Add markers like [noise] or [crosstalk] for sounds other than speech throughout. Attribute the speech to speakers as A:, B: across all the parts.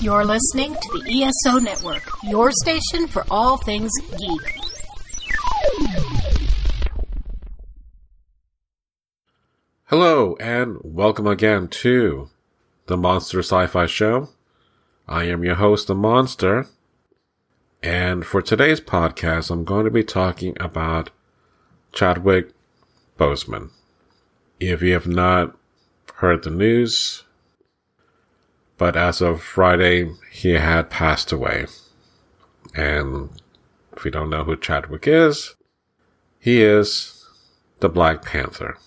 A: You're listening to the ESO Network, your station for all things geek.
B: Hello, and welcome again to the Monster Sci Fi Show. I am your host, The Monster, and for today's podcast, I'm going to be talking about Chadwick Boseman. If you have not heard the news, but as of Friday, he had passed away. And if you don't know who Chadwick is, he is the Black Panther.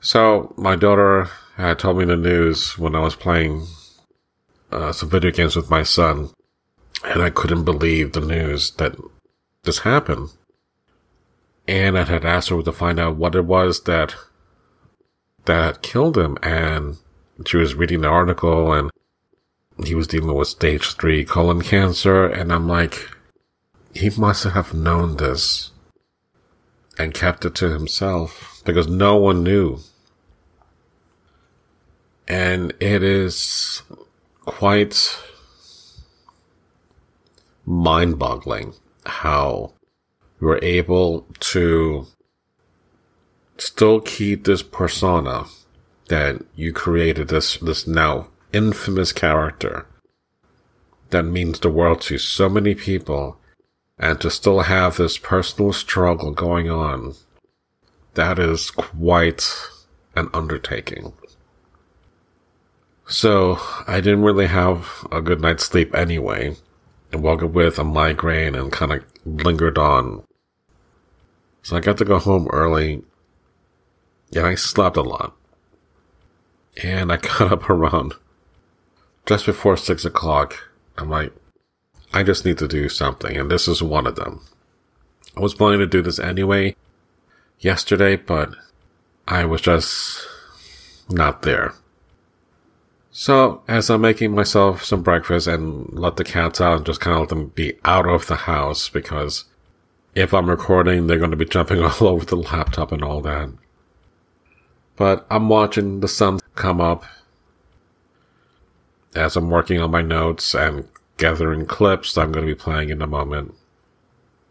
B: So, my daughter had told me the news when I was playing uh, some video games with my son, and I couldn't believe the news that this happened. And I had asked her to find out what it was that that killed him, and she was reading the article, and he was dealing with stage three colon cancer, and I'm like, he must have known this and kept it to himself because no one knew. And it is quite mind boggling how we're able to still keep this persona that you created this, this now infamous character that means the world to so many people and to still have this personal struggle going on. That is quite an undertaking. So I didn't really have a good night's sleep anyway, and woke up with a migraine and kind of lingered on. So I got to go home early, and I slept a lot. And I [laughs] got up around just before six o'clock. I'm like, I just need to do something, and this is one of them. I was planning to do this anyway yesterday, but I was just not there. So, as I'm making myself some breakfast and let the cats out and just kind of let them be out of the house because if I'm recording, they're going to be [laughs] jumping all over the laptop and all that. But I'm watching the sun come up as I'm working on my notes and gathering clips that I'm going to be playing in a moment.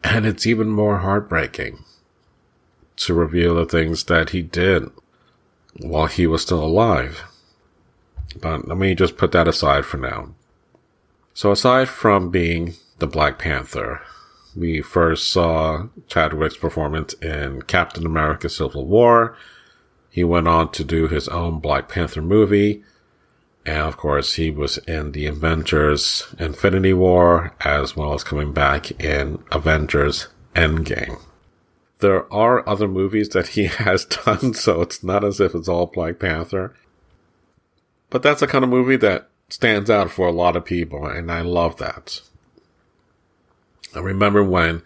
B: And it's even more heartbreaking to reveal the things that he did while he was still alive. But let me just put that aside for now. So aside from being the Black Panther, we first saw Chadwick's performance in Captain America Civil War, he went on to do his own Black Panther movie. And of course, he was in the Avengers Infinity War, as well as coming back in Avengers Endgame. There are other movies that he [laughs] has done, so it's not as if it's all Black Panther. But that's the kind of movie that stands out for a lot of people, and I love that. I remember when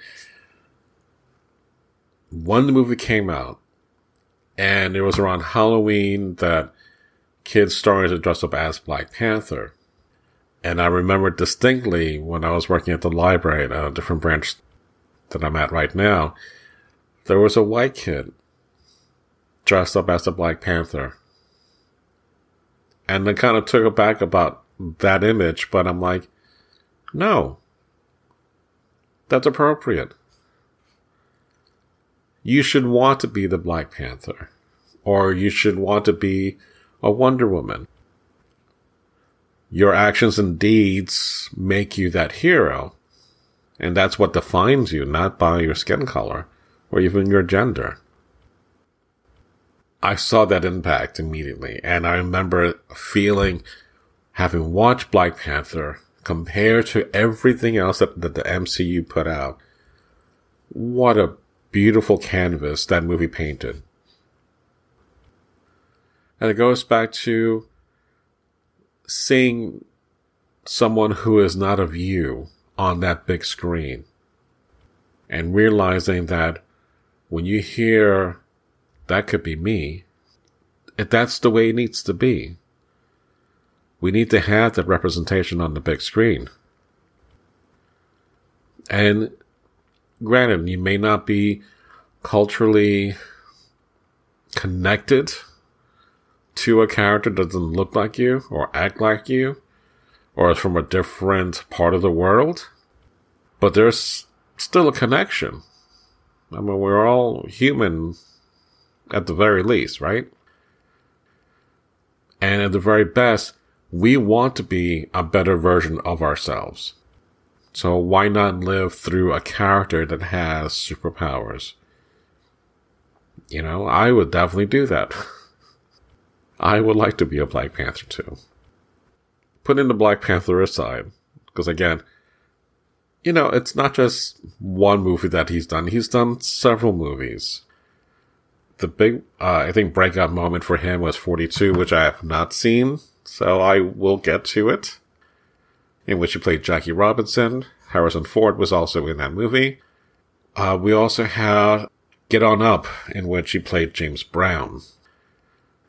B: when the movie came out, and it was around Halloween that kids started to dress up as Black Panther. And I remember distinctly when I was working at the library at a different branch that I'm at right now, there was a white kid dressed up as the Black Panther. And I kind of took it back about that image, but I'm like, no, that's appropriate you should want to be the Black Panther, or you should want to be a Wonder Woman. Your actions and deeds make you that hero, and that's what defines you, not by your skin color or even your gender. I saw that impact immediately, and I remember feeling, having watched Black Panther compared to everything else that, that the MCU put out, what a beautiful canvas that movie painted. And it goes back to seeing someone who is not of you on that big screen and realizing that when you hear that could be me, if that's the way it needs to be. We need to have that representation on the big screen. And granted, you may not be culturally connected to a character that doesn't look like you or act like you, or is from a different part of the world, but there's still a connection. I mean, we're all human at the very least, right? And at the very best, we want to be a better version of ourselves. So why not live through a character that has superpowers? You know, I would definitely do that. [laughs] I would like to be a Black Panther too. Putting the Black Panther aside, because again, you know, it's not just one movie that he's done. He's done several movies. The big, uh, I think, breakout moment for him was 42, which I have not seen, so I will get to it. In which he played Jackie Robinson. Harrison Ford was also in that movie. Uh, we also had Get On Up, in which he played James Brown.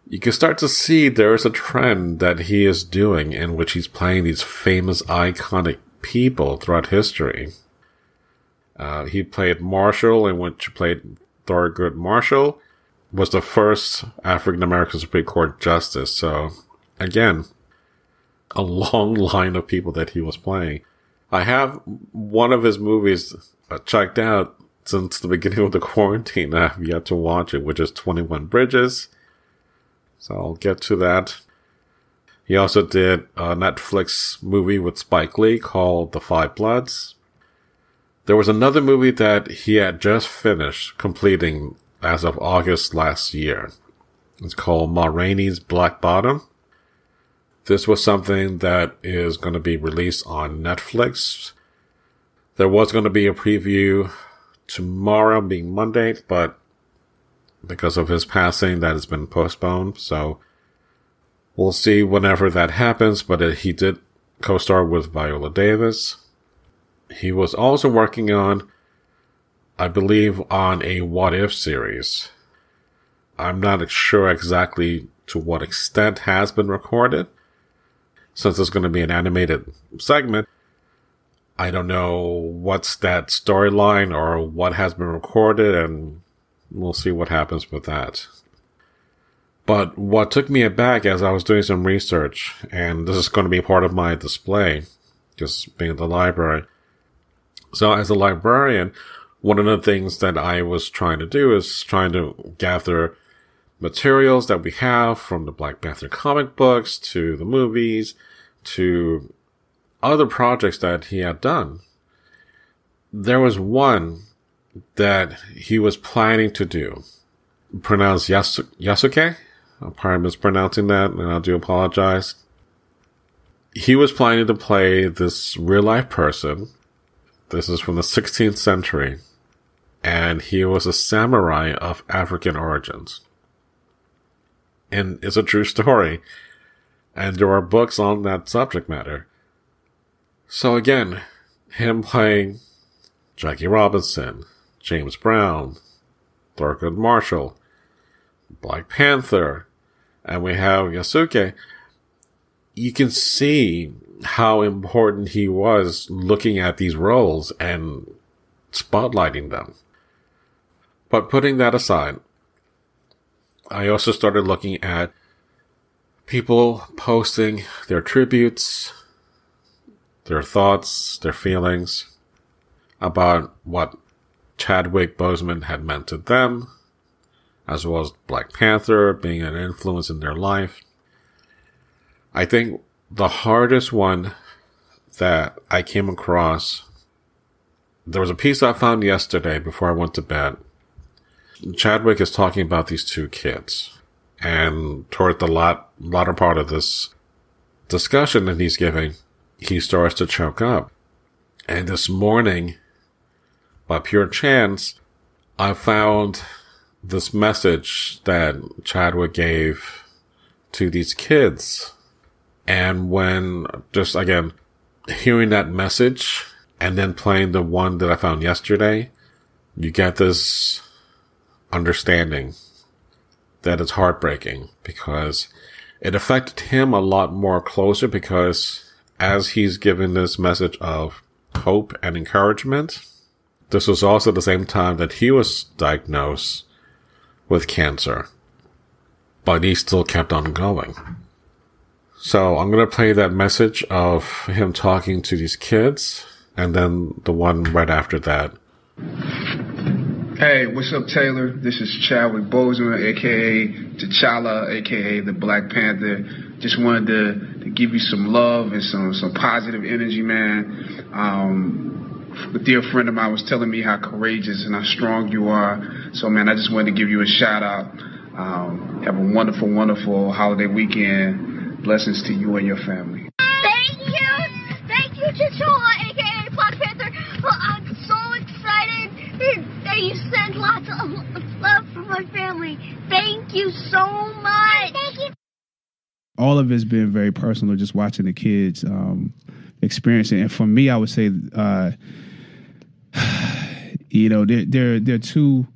B: You can start to see there is a trend that he is doing in which he's playing these famous, iconic people throughout history. Uh, he played Marshall, in which he played Thurgood Marshall, was the first African American Supreme Court justice. So, again, a long [laughs] line of people that he was playing. I have one of his movies uh, checked out since the beginning of the [laughs] quarantine. I have yet to watch it, which is 21 Bridges. So I'll get to that. He also did a Netflix movie with Spike Lee called The Five Bloods. There was another movie that he had just finished completing as of August last year. It's called Ma Rainey's Black Bottom. This was something that is going to be released on Netflix. There was going to be a preview tomorrow being Monday, but because of his passing, that has been postponed. So We'll see whenever that happens, but he did co-star with Viola Davis. He was also working on, I believe, on a What If series. I'm not sure exactly to what extent has been recorded. Since it's going to be an animated segment, I don't know what's that storyline or what has been recorded, and we'll see what happens with that. But what took me aback as I was doing some research, and this is going to be part of my display, just being at the library. So as a librarian, one of the things that I was trying to do is trying to gather materials that we have from the Black Panther comic books to the movies to other projects that he had done. There was one that he was planning to do, pronounced Yasuke, I'm probably mispronouncing that, and I do apologize. He was planning to play this real life person. This is from the 16th century, and he was a samurai of African origins. And it's a true story, and there are books on that subject matter. So again, him playing Jackie Robinson, James Brown, Thurgood Marshall, Black Panther, and we have Yasuke, you can see how important he was looking at these roles and spotlighting them. But putting that aside, I also started looking at people posting their tributes, their thoughts, their feelings about what Chadwick Boseman had meant to them, as well as Black Panther being an influence in their life. I think the hardest one that I came across, there was a piece I found yesterday before I went to bed. Chadwick is talking about these two kids. And toward the lot, latter part of this discussion that he's giving, he starts to choke up. And this morning, by pure chance, I found this message that Chadwick gave to these kids. And when just again, hearing that message and then playing the one that I found yesterday, you get this understanding that it's heartbreaking because it affected him a lot more closer because as he's given this message of hope and encouragement, this was also the same time that he was diagnosed with cancer. But he still kept on going. So I'm going to play that message of him talking to these kids and then the one right after that.
C: Hey, what's up, Taylor? This is Chadwick Boseman, aka T'Challa, aka the Black Panther. Just wanted to, to give you some love and some some positive energy, man. Um, a dear friend of mine was telling me how courageous and how strong you are. So, man, I just wanted to give you a shout out. Um, have a wonderful, wonderful holiday weekend. Blessings to you and your family.
D: Thank you. Thank you, T'Challa, aka Black Panther. Well, I'm so excited that you sent lots of love for my family. Thank you so much. Thank you.
E: All of it's been very personal, just watching the kids um, experience it. And for me, I would say, uh, [sighs] you know, they're, they're, they're two,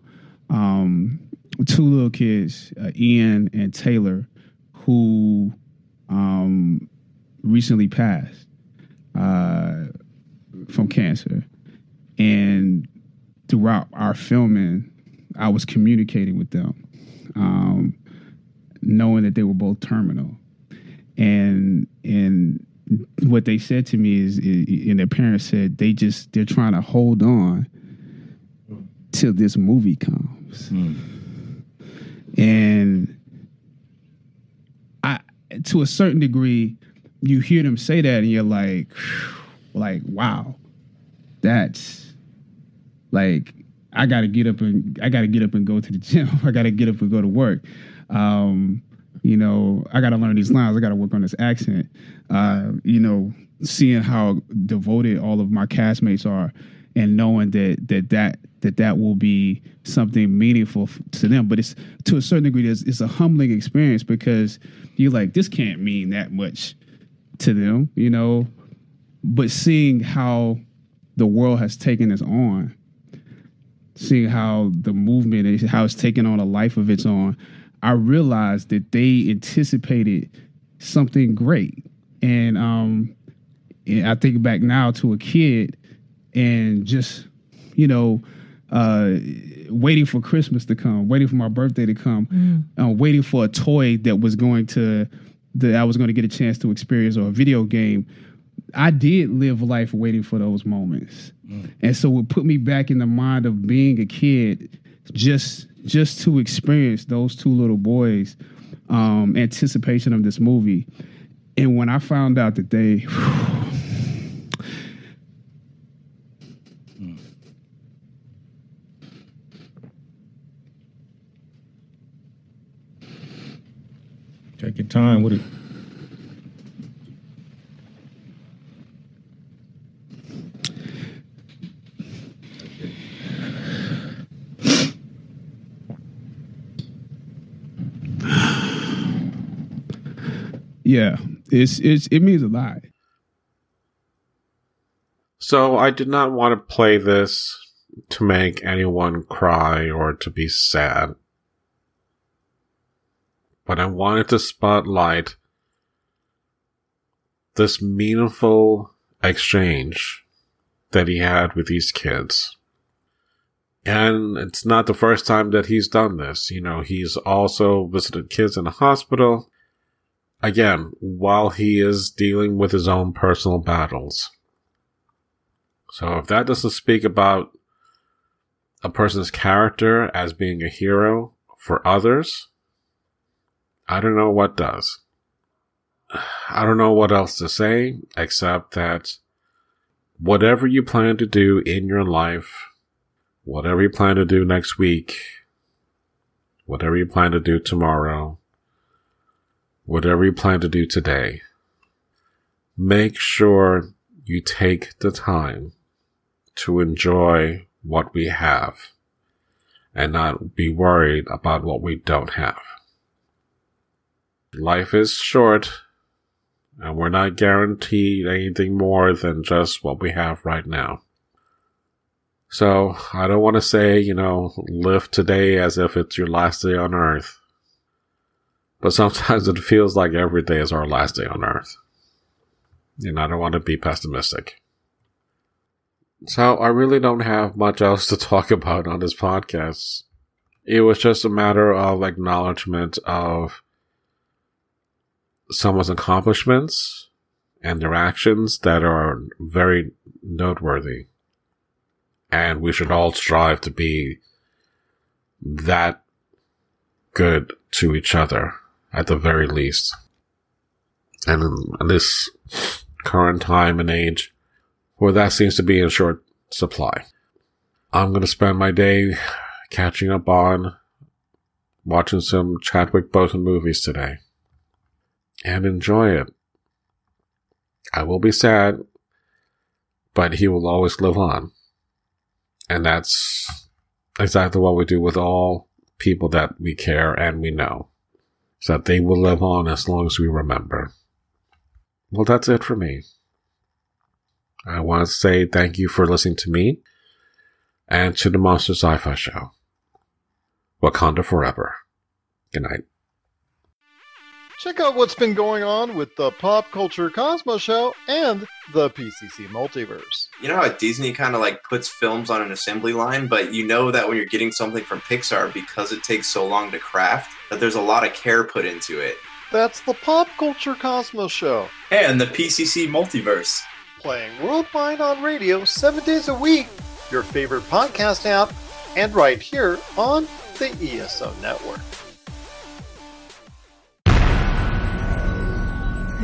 E: um, two little kids, uh, Ian and Taylor, who um, recently passed uh, from cancer. And throughout our filming, I was communicating with them, um, knowing that they were both terminal. And and what they said to me is, and their parents said they just they're trying to hold on till this movie comes. And I, to a certain degree, you hear them say that, and you're like, [sighs] like, wow, that's like I got to get up and I got to get up and go to the [laughs] gym. I got to get up and go to work. Um, you know, I got to learn these lines. I got to work on this accent. Uh, you know, seeing how devoted all of my castmates are, and knowing that that that that that will be something meaningful to them. But it's to a certain degree, it's, it's a humbling experience because you're like, this can't mean that much to them, you know. But seeing how the world has taken us on, seeing how the movement is how it's taken on a life of its own, I realized that they anticipated something great. And um I think back now to a kid and just, you know, uh waiting for Christmas to come, waiting for my birthday to come, uh, waiting for a toy that was going to that I was going to get a chance to experience or a video game. I did live life waiting for those moments. And so it put me back in the mind of being a kid just just to experience those two little boys um anticipation of this movie. And when I found out that they [sighs]
F: Take your time with it.
E: Yeah, it's it's it means a lot.
B: So I did not want to play this to make anyone cry or to be sad. But I wanted to spotlight this meaningful exchange that he had with these kids. And it's not the first time that he's done this. You know, he's also visited kids in the hospital. Again, while he is dealing with his own personal battles. So if that doesn't speak about a person's character as being a hero for others, I don't know what does. I don't know what else to say except that whatever you plan to do in your life, whatever you plan to do next week, whatever you plan to do tomorrow, whatever you plan to do today, make sure you take the time to enjoy what we have and not be worried about what we don't have. Life is short and we're not guaranteed anything more than just what we have right now. So I don't want to say, you know, live today as if it's your last day on earth. But sometimes [laughs] it feels like every day is our last day on earth. And I don't want to be pessimistic. So I really don't have much else to [laughs] talk about on this podcast. It was just a matter of acknowledgement of someone's accomplishments and their actions that are very noteworthy. And we should all strive to be that good to each other at the very least. And in this current time and age where that seems to be in short supply. I'm going to spend my day catching up on watching some Chadwick Boseman movies today and enjoy it. I will be sad, but he will always live on. And that's exactly what we do with all people that we care and we know. That they will live on as long as we remember. Well, that's it for me. I want to say thank you for listening to me and to the Monster Sci Fi Show. Wakanda Forever. Good night.
G: Check out what's been going on with the Pop Culture Cosmos Show and the PCC Multiverse.
H: You know how Disney kind of like puts films on an assembly line, but you know that when you're getting something from Pixar, because it takes so long to craft, that there's a lot of care put into it.
G: That's the Pop Culture Cosmos Show.
I: And the PCC Multiverse.
G: Playing Worldwide on radio seven days a week, your favorite podcast app, and right here on the ESO Network.